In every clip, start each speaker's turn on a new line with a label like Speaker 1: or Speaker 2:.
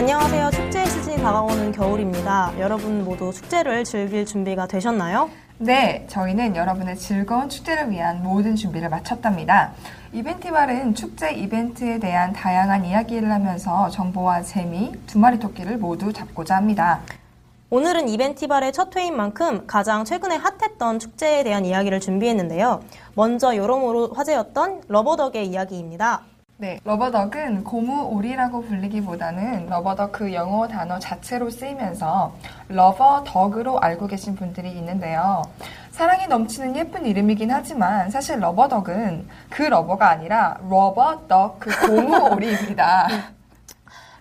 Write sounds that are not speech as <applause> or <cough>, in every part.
Speaker 1: 안녕하세요. 축제 시즌이 다가오는 겨울입니다. 여러분 모두 축제를 즐길 준비가 되셨나요?
Speaker 2: 네, 저희는 여러분의 즐거운 축제를 위한 모든 준비를 마쳤답니다. 이벤티발은 축제 이벤트에 대한 다양한 이야기를 하면서 정보와 재미, 두 마리 토끼를 모두 잡고자 합니다.
Speaker 1: 오늘은 이벤티발의 첫 회인 만큼 가장 최근에 핫했던 축제에 대한 이야기를 준비했는데요. 먼저 여러모로 화제였던 러버덕의 이야기입니다.
Speaker 2: 네, 러버덕은 고무오리라고 불리기보다는 러버덕 그 영어 단어 자체로 쓰이면서 러버덕으로 알고 계신 분들이 있는데요. 사랑이 넘치는 예쁜 이름이긴 하지만 사실 러버덕은 그 lover가 아니라 러버덕 그 고무오리입니다. <laughs>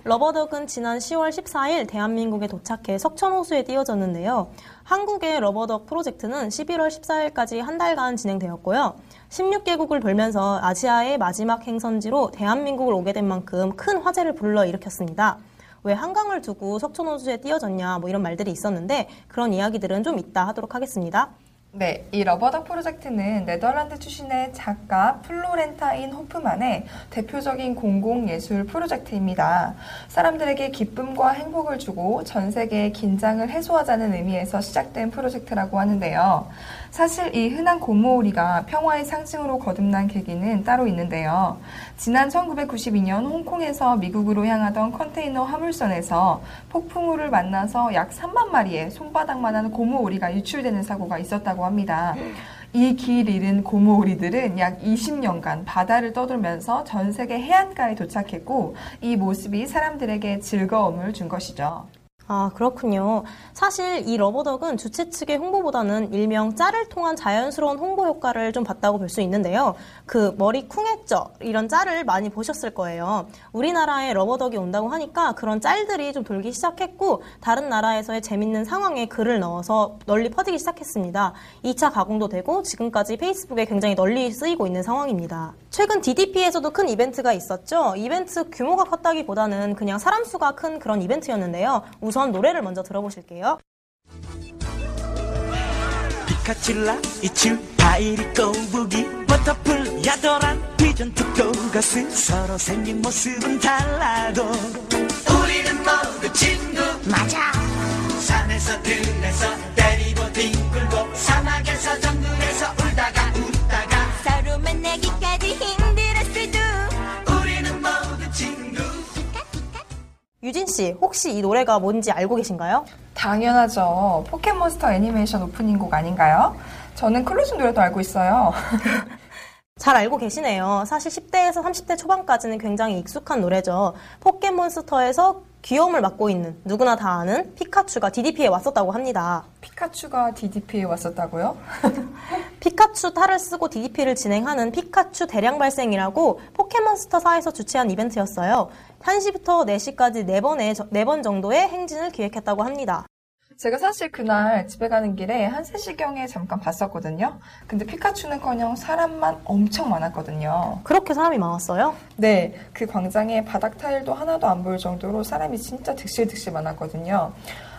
Speaker 1: 러버덕은 지난 10월 14일 대한민국에 도착해 석촌호수에 띄워졌는데요. 한국의 러버덕 프로젝트는 11월 14일까지 한 달간 진행되었고요. 16개국을 돌면서 아시아의 마지막 행선지로 대한민국을 오게 된 만큼 큰 화제를 불러일으켰습니다. 왜 한강을 두고 석촌호수에 띄워졌냐 뭐 이런 말들이 있었는데 그런 이야기들은 좀 이따 하도록 하겠습니다.
Speaker 2: 네, 이 러버덕 프로젝트는 네덜란드 출신의 작가 플로렌타인 호프만의 대표적인 공공예술 프로젝트입니다. 사람들에게 기쁨과 행복을 주고 전 세계의 긴장을 해소하자는 의미에서 시작된 프로젝트라고 하는데요. 사실 이 흔한 고무오리가 평화의 상징으로 거듭난 계기는 따로 있는데요. 지난 1992년 홍콩에서 미국으로 향하던 컨테이너 화물선에서 폭풍우를 만나서 약 3만 마리의 손바닥만한 고무오리가 유출되는 사고가 있었다고 합니다. 이 길 잃은 고무오리들은 약 20년간 바다를 떠돌면서 전 세계 해안가에 도착했고 이 모습이 사람들에게 즐거움을 준 것이죠.
Speaker 1: 아, 그렇군요. 사실 이 러버덕은 주최 측의 홍보보다는 일명 짤을 통한 자연스러운 홍보 효과를 좀 봤다고 볼 수 있는데요. 그 머리 쿵했죠? 이런 짤을 많이 보셨을 거예요. 우리나라에 러버덕이 온다고 하니까 그런 짤들이 좀 돌기 시작했고 다른 나라에서의 재밌는 상황에 글을 넣어서 널리 퍼지기 시작했습니다. 2차 가공도 되고 지금까지 페이스북에 굉장히 널리 쓰이고 있는 상황입니다. 최근 DDP에서도 큰 이벤트가 있었죠. 이벤트 규모가 컸다기보다는 그냥 사람 수가 큰 그런 이벤트였는데요. 우선 우선 노래를 먼저 들어보실게요.
Speaker 3: 피카츄 라이츄 파이리 꼬부기 버터플 야도란 피죤 또가스 서로 생긴 모습은 달라도
Speaker 1: 유진 씨, 혹시 이 노래가 뭔지 알고 계신가요?
Speaker 2: 당연하죠. 포켓몬스터 애니메이션 오프닝곡 아닌가요? 저는 close 노래도 알고 있어요. <laughs>
Speaker 1: 잘 알고 계시네요. 사실 10대에서 30대 초반까지는 굉장히 익숙한 노래죠. 포켓몬스터에서 귀여움을 맡고 있는 누구나 다 아는 피카츄가 DDP에 왔었다고 합니다.
Speaker 2: 피카츄가 DDP에 왔었다고요? <laughs>
Speaker 1: 피카츄 탈을 쓰고 DDP를 진행하는 피카츄 대량 발생이라고 포켓몬스터사에서 주최한 이벤트였어요. 1시부터 4시까지 4번의, 4번 정도의 행진을 기획했다고 합니다.
Speaker 2: 제가 사실 그날 집에 가는 길에 한 3시경에 잠깐 봤었거든요. 근데 피카츄는커녕 사람만 엄청 많았거든요.
Speaker 1: 그렇게 사람이 많았어요?
Speaker 2: 네, 그 광장에 바닥 타일도 하나도 안 보일 정도로 사람이 진짜 득실득실 많았거든요.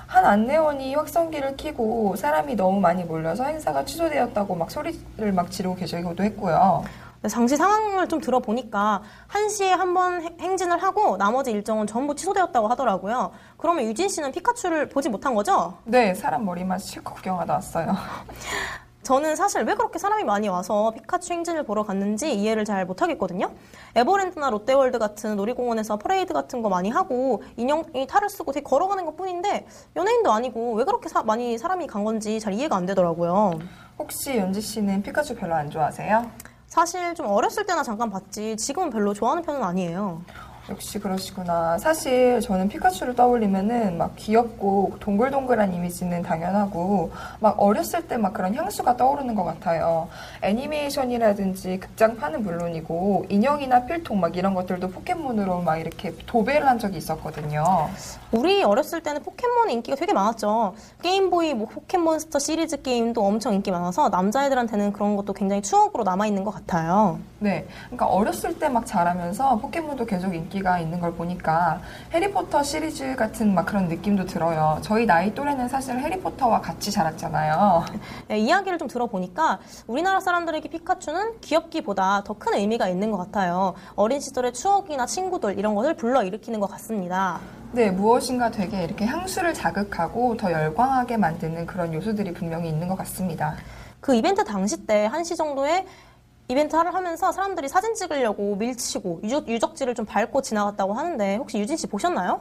Speaker 2: 한 안내원이 확성기를 켜고 사람이 너무 많이 몰려서 행사가 취소되었다고 막 소리를 막 지르고 계시기도 했고요.
Speaker 1: 당시 상황을 좀 들어보니까 1시에 한 번 행진을 하고 나머지 일정은 전부 취소되었다고 하더라고요. 그러면 유진 씨는 피카츄를 보지 못한 거죠?
Speaker 2: 네, 사람 머리만 실컷 구경하다 왔어요. <laughs>
Speaker 1: 저는 사실 왜 그렇게 사람이 많이 와서 피카츄 행진을 보러 갔는지 이해를 잘 못하겠거든요. 에버랜드나 롯데월드 같은 놀이공원에서 퍼레이드 같은 거 많이 하고 인형이 탈을 쓰고 되게 걸어가는 것 뿐인데 연예인도 아니고 왜 그렇게 사, 많이 사람이 간 건지 잘 이해가 안 되더라고요.
Speaker 2: 혹시 연지 씨는 피카츄 별로 안 좋아하세요?
Speaker 1: 사실 좀 어렸을 때나 잠깐 봤지 지금은 별로 좋아하는 편은 아니에요.
Speaker 2: 역시 그러시구나. 사실 저는 피카츄를 떠올리면은 막 귀엽고 동글동글한 이미지는 당연하고 막 어렸을 때 막 그런 향수가 떠오르는 것 같아요. 애니메이션이라든지 극장판은 물론이고 인형이나 필통 막 이런 것들도 포켓몬으로 막 이렇게 도배를 한 적이 있었거든요.
Speaker 1: 우리 어렸을 때는 포켓몬 인기가 되게 많았죠. 게임보이 뭐 포켓몬스터 시리즈 게임도 엄청 인기 많아서 남자애들한테는 그런 것도 굉장히 추억으로 남아있는 것 같아요.
Speaker 2: 네. 그러니까 어렸을 때 막 자라면서 포켓몬도 계속 인기 가 있는 걸 보니까 해리포터 시리즈 같은 막 그런 느낌도 들어요. 저희 나이 또래는 사실 해리포터와 같이 자랐잖아요. <laughs>
Speaker 1: 네, 이야기를 좀 들어보니까 우리나라 사람들에게 피카츄는 귀엽기보다 더 큰 의미가 있는 것 같아요. 어린 시절의 추억이나 친구들 이런 것을 불러일으키는 것 같습니다.
Speaker 2: 네, 무엇인가 되게 이렇게 향수를 자극하고 더 열광하게 만드는 그런 요소들이 분명히 있는 것 같습니다.
Speaker 1: 그 이벤트 당시 때 한시 정도에 이벤트를 하면서 사람들이 사진 찍으려고 밀치고 유적, 유적 지를 좀 밟고 지나갔다고 하는데 혹시 유진 씨 보셨나요?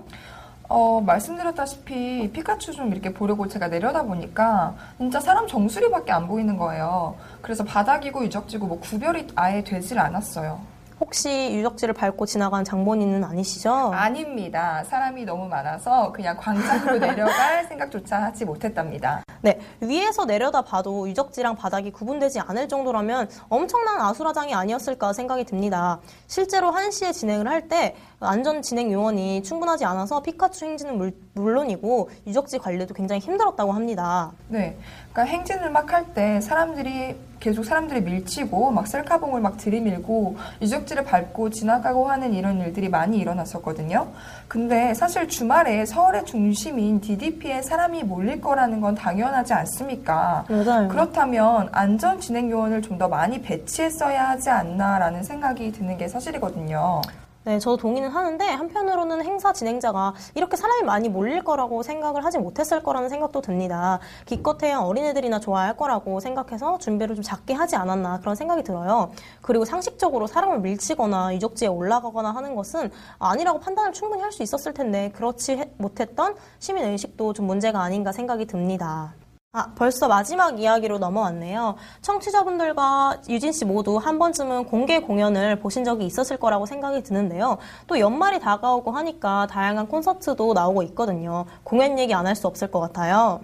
Speaker 2: 어, 말씀드렸다시피 피카츄 좀 이렇게 보려고 제가 내려다 보니까 진짜 사람 정수리밖에 안 보이는 거예요. 그래서 바닥이고 유적지고 뭐 구별이 아예 되질 않았어요.
Speaker 1: 혹시 유적지를 밟고 지나간 장본인은 아니시죠?
Speaker 2: 아닙니다. 사람이 너무 많아서 그냥 광장으로 <laughs> 내려갈 생각조차 하지 못했답니다.
Speaker 1: 네, 위에서 내려다 봐도 유적지랑 바닥이 구분되지 않을 정도라면 엄청난 아수라장이 아니었을까 생각이 듭니다. 실제로 한시에 진행을 할 때 안전 진행 요원이 충분하지 않아서 피카츄 행진은 물, 물론이고 유적지 관리도 굉장히 힘들었다고 합니다.
Speaker 2: 네. 그러니까 행진을 막 할 때 사람들이 계속 사람들이 밀치고 막 셀카봉을 막 들이밀고 유적지를 밟고 지나가고 하는 이런 일들이 많이 일어났었거든요. 근데 사실 주말에 서울의 중심인 DDP에 사람이 몰릴 거라는 건 당연하지 않습니까?
Speaker 1: 맞아요.
Speaker 2: 그렇다면 안전 진행 요원을 좀 더 많이 배치했어야 하지 않나라는 생각이 드는 게 사실이거든요.
Speaker 1: 네, 저도 동의는 하는데 한편으로는 행사 진행자가 이렇게 사람이 많이 몰릴 거라고 생각을 하지 못했을 거라는 생각도 듭니다. 기껏해야 어린애들이나 좋아할 거라고 생각해서 준비를 좀 작게 하지 않았나 그런 생각이 들어요. 그리고 상식적으로 사람을 밀치거나 유적지에 올라가거나 하는 것은 아니라고 판단을 충분히 할 수 있었을 텐데 그렇지 해- 못했던 시민 의식도 좀 문제가 아닌가 생각이 듭니다. 아, 벌써 마지막 이야기로 넘어왔네요. 청취자분들과 유진 씨 모두 한 번쯤은 공개 공연을 보신 적이 있었을 거라고 생각이 드는데요. 또 연말이 다가오고 하니까 다양한 콘서트도 나오고 있거든요. 공연 얘기 안 할 수 없을 것 같아요.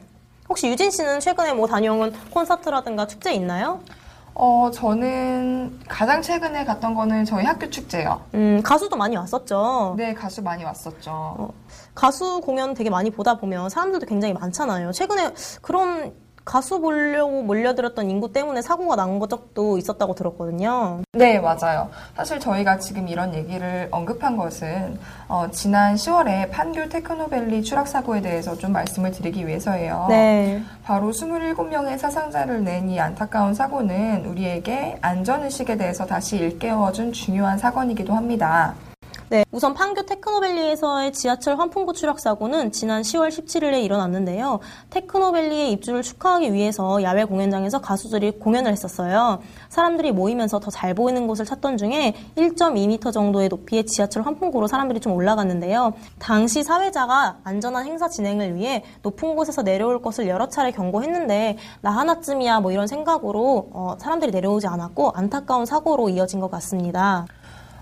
Speaker 1: 혹시 유진 씨는 최근에 뭐 다녀온 콘서트라든가 축제 있나요?
Speaker 2: 어, 저는 가장 최근에 갔던 거는 저희 학교 축제요.
Speaker 1: 음, 가수도 많이 왔었죠.
Speaker 2: 네, 가수 많이 왔었죠.
Speaker 1: 어, 가수 공연 되게 많이 보다 보면 사람들도 굉장히 많잖아요. 최근에 그런 가수 보려고 몰려들었던 인구 때문에 사고가 난 적도 있었다고 들었거든요.
Speaker 2: 네, 맞아요. 사실 저희가 지금 이런 얘기를 언급한 것은 어, 지난 10월에 판교 테크노밸리 추락 사고에 대해서 좀 말씀을 드리기 위해서예요.
Speaker 1: 네.
Speaker 2: 바로 27명의 사상자를 낸 이 안타까운 사고는 우리에게 안전의식에 대해서 다시 일깨워준 중요한 사건이기도 합니다.
Speaker 1: 네, 우선 판교 테크노밸리에서의 지하철 환풍구 추락 사고는 지난 10월 17일에 일어났는데요. 테크노밸리의 입주를 축하하기 위해서 야외 공연장에서 가수들이 공연을 했었어요. 사람들이 모이면서 더 잘 보이는 곳을 찾던 중에 1.2m 정도의 높이의 지하철 환풍구로 사람들이 좀 올라갔는데요. 당시 사회자가 안전한 행사 진행을 위해 높은 곳에서 내려올 것을 여러 차례 경고했는데 나 하나쯤이야 뭐 이런 생각으로 어, 사람들이 내려오지 않았고 안타까운 사고로 이어진 것 같습니다.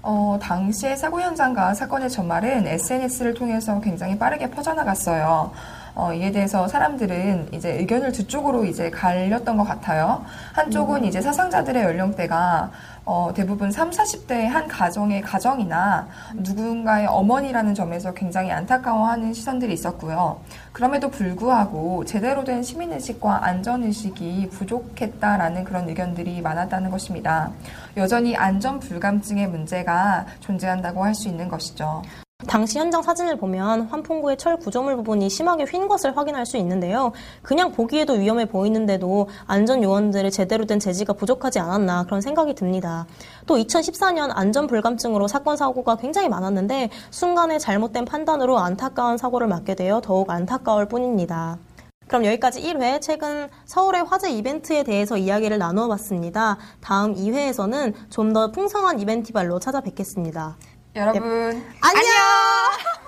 Speaker 2: 어, 당시의 사고 현장과 사건의 전말은 SNS를 통해서 굉장히 빠르게 퍼져나갔어요. 어, 이에 대해서 사람들은 이제 의견을 두 쪽으로 이제 갈렸던 것 같아요. 한쪽은 이제 사상자들의 연령대가 어, 대부분 3, 40대의 한 가정의 가정이나 누군가의 어머니라는 점에서 굉장히 안타까워하는 시선들이 있었고요. 그럼에도 불구하고 제대로 된 시민의식과 안전의식이 부족했다라는 그런 의견들이 많았다는 것입니다. 여전히 안전 불감증의 문제가 존재한다고 할 수 있는 것이죠.
Speaker 1: 당시 현장 사진을 보면 환풍구의 철 구조물 부분이 심하게 휜 것을 확인할 수 있는데요. 그냥 보기에도 위험해 보이는데도 안전 요원들의 제대로 된 제지가 부족하지 않았나 그런 생각이 듭니다. 또 2014년 안전 불감증으로 사건 사고가 굉장히 많았는데 순간의 잘못된 판단으로 안타까운 사고를 맞게 되어 더욱 안타까울 뿐입니다. 그럼 여기까지 1회 최근 서울의 화제 이벤트에 대해서 이야기를 나누어 봤습니다. 다음 2회에서는 좀 더 풍성한 이벤티발로 찾아뵙겠습니다.
Speaker 2: 여러분,
Speaker 1: 안녕!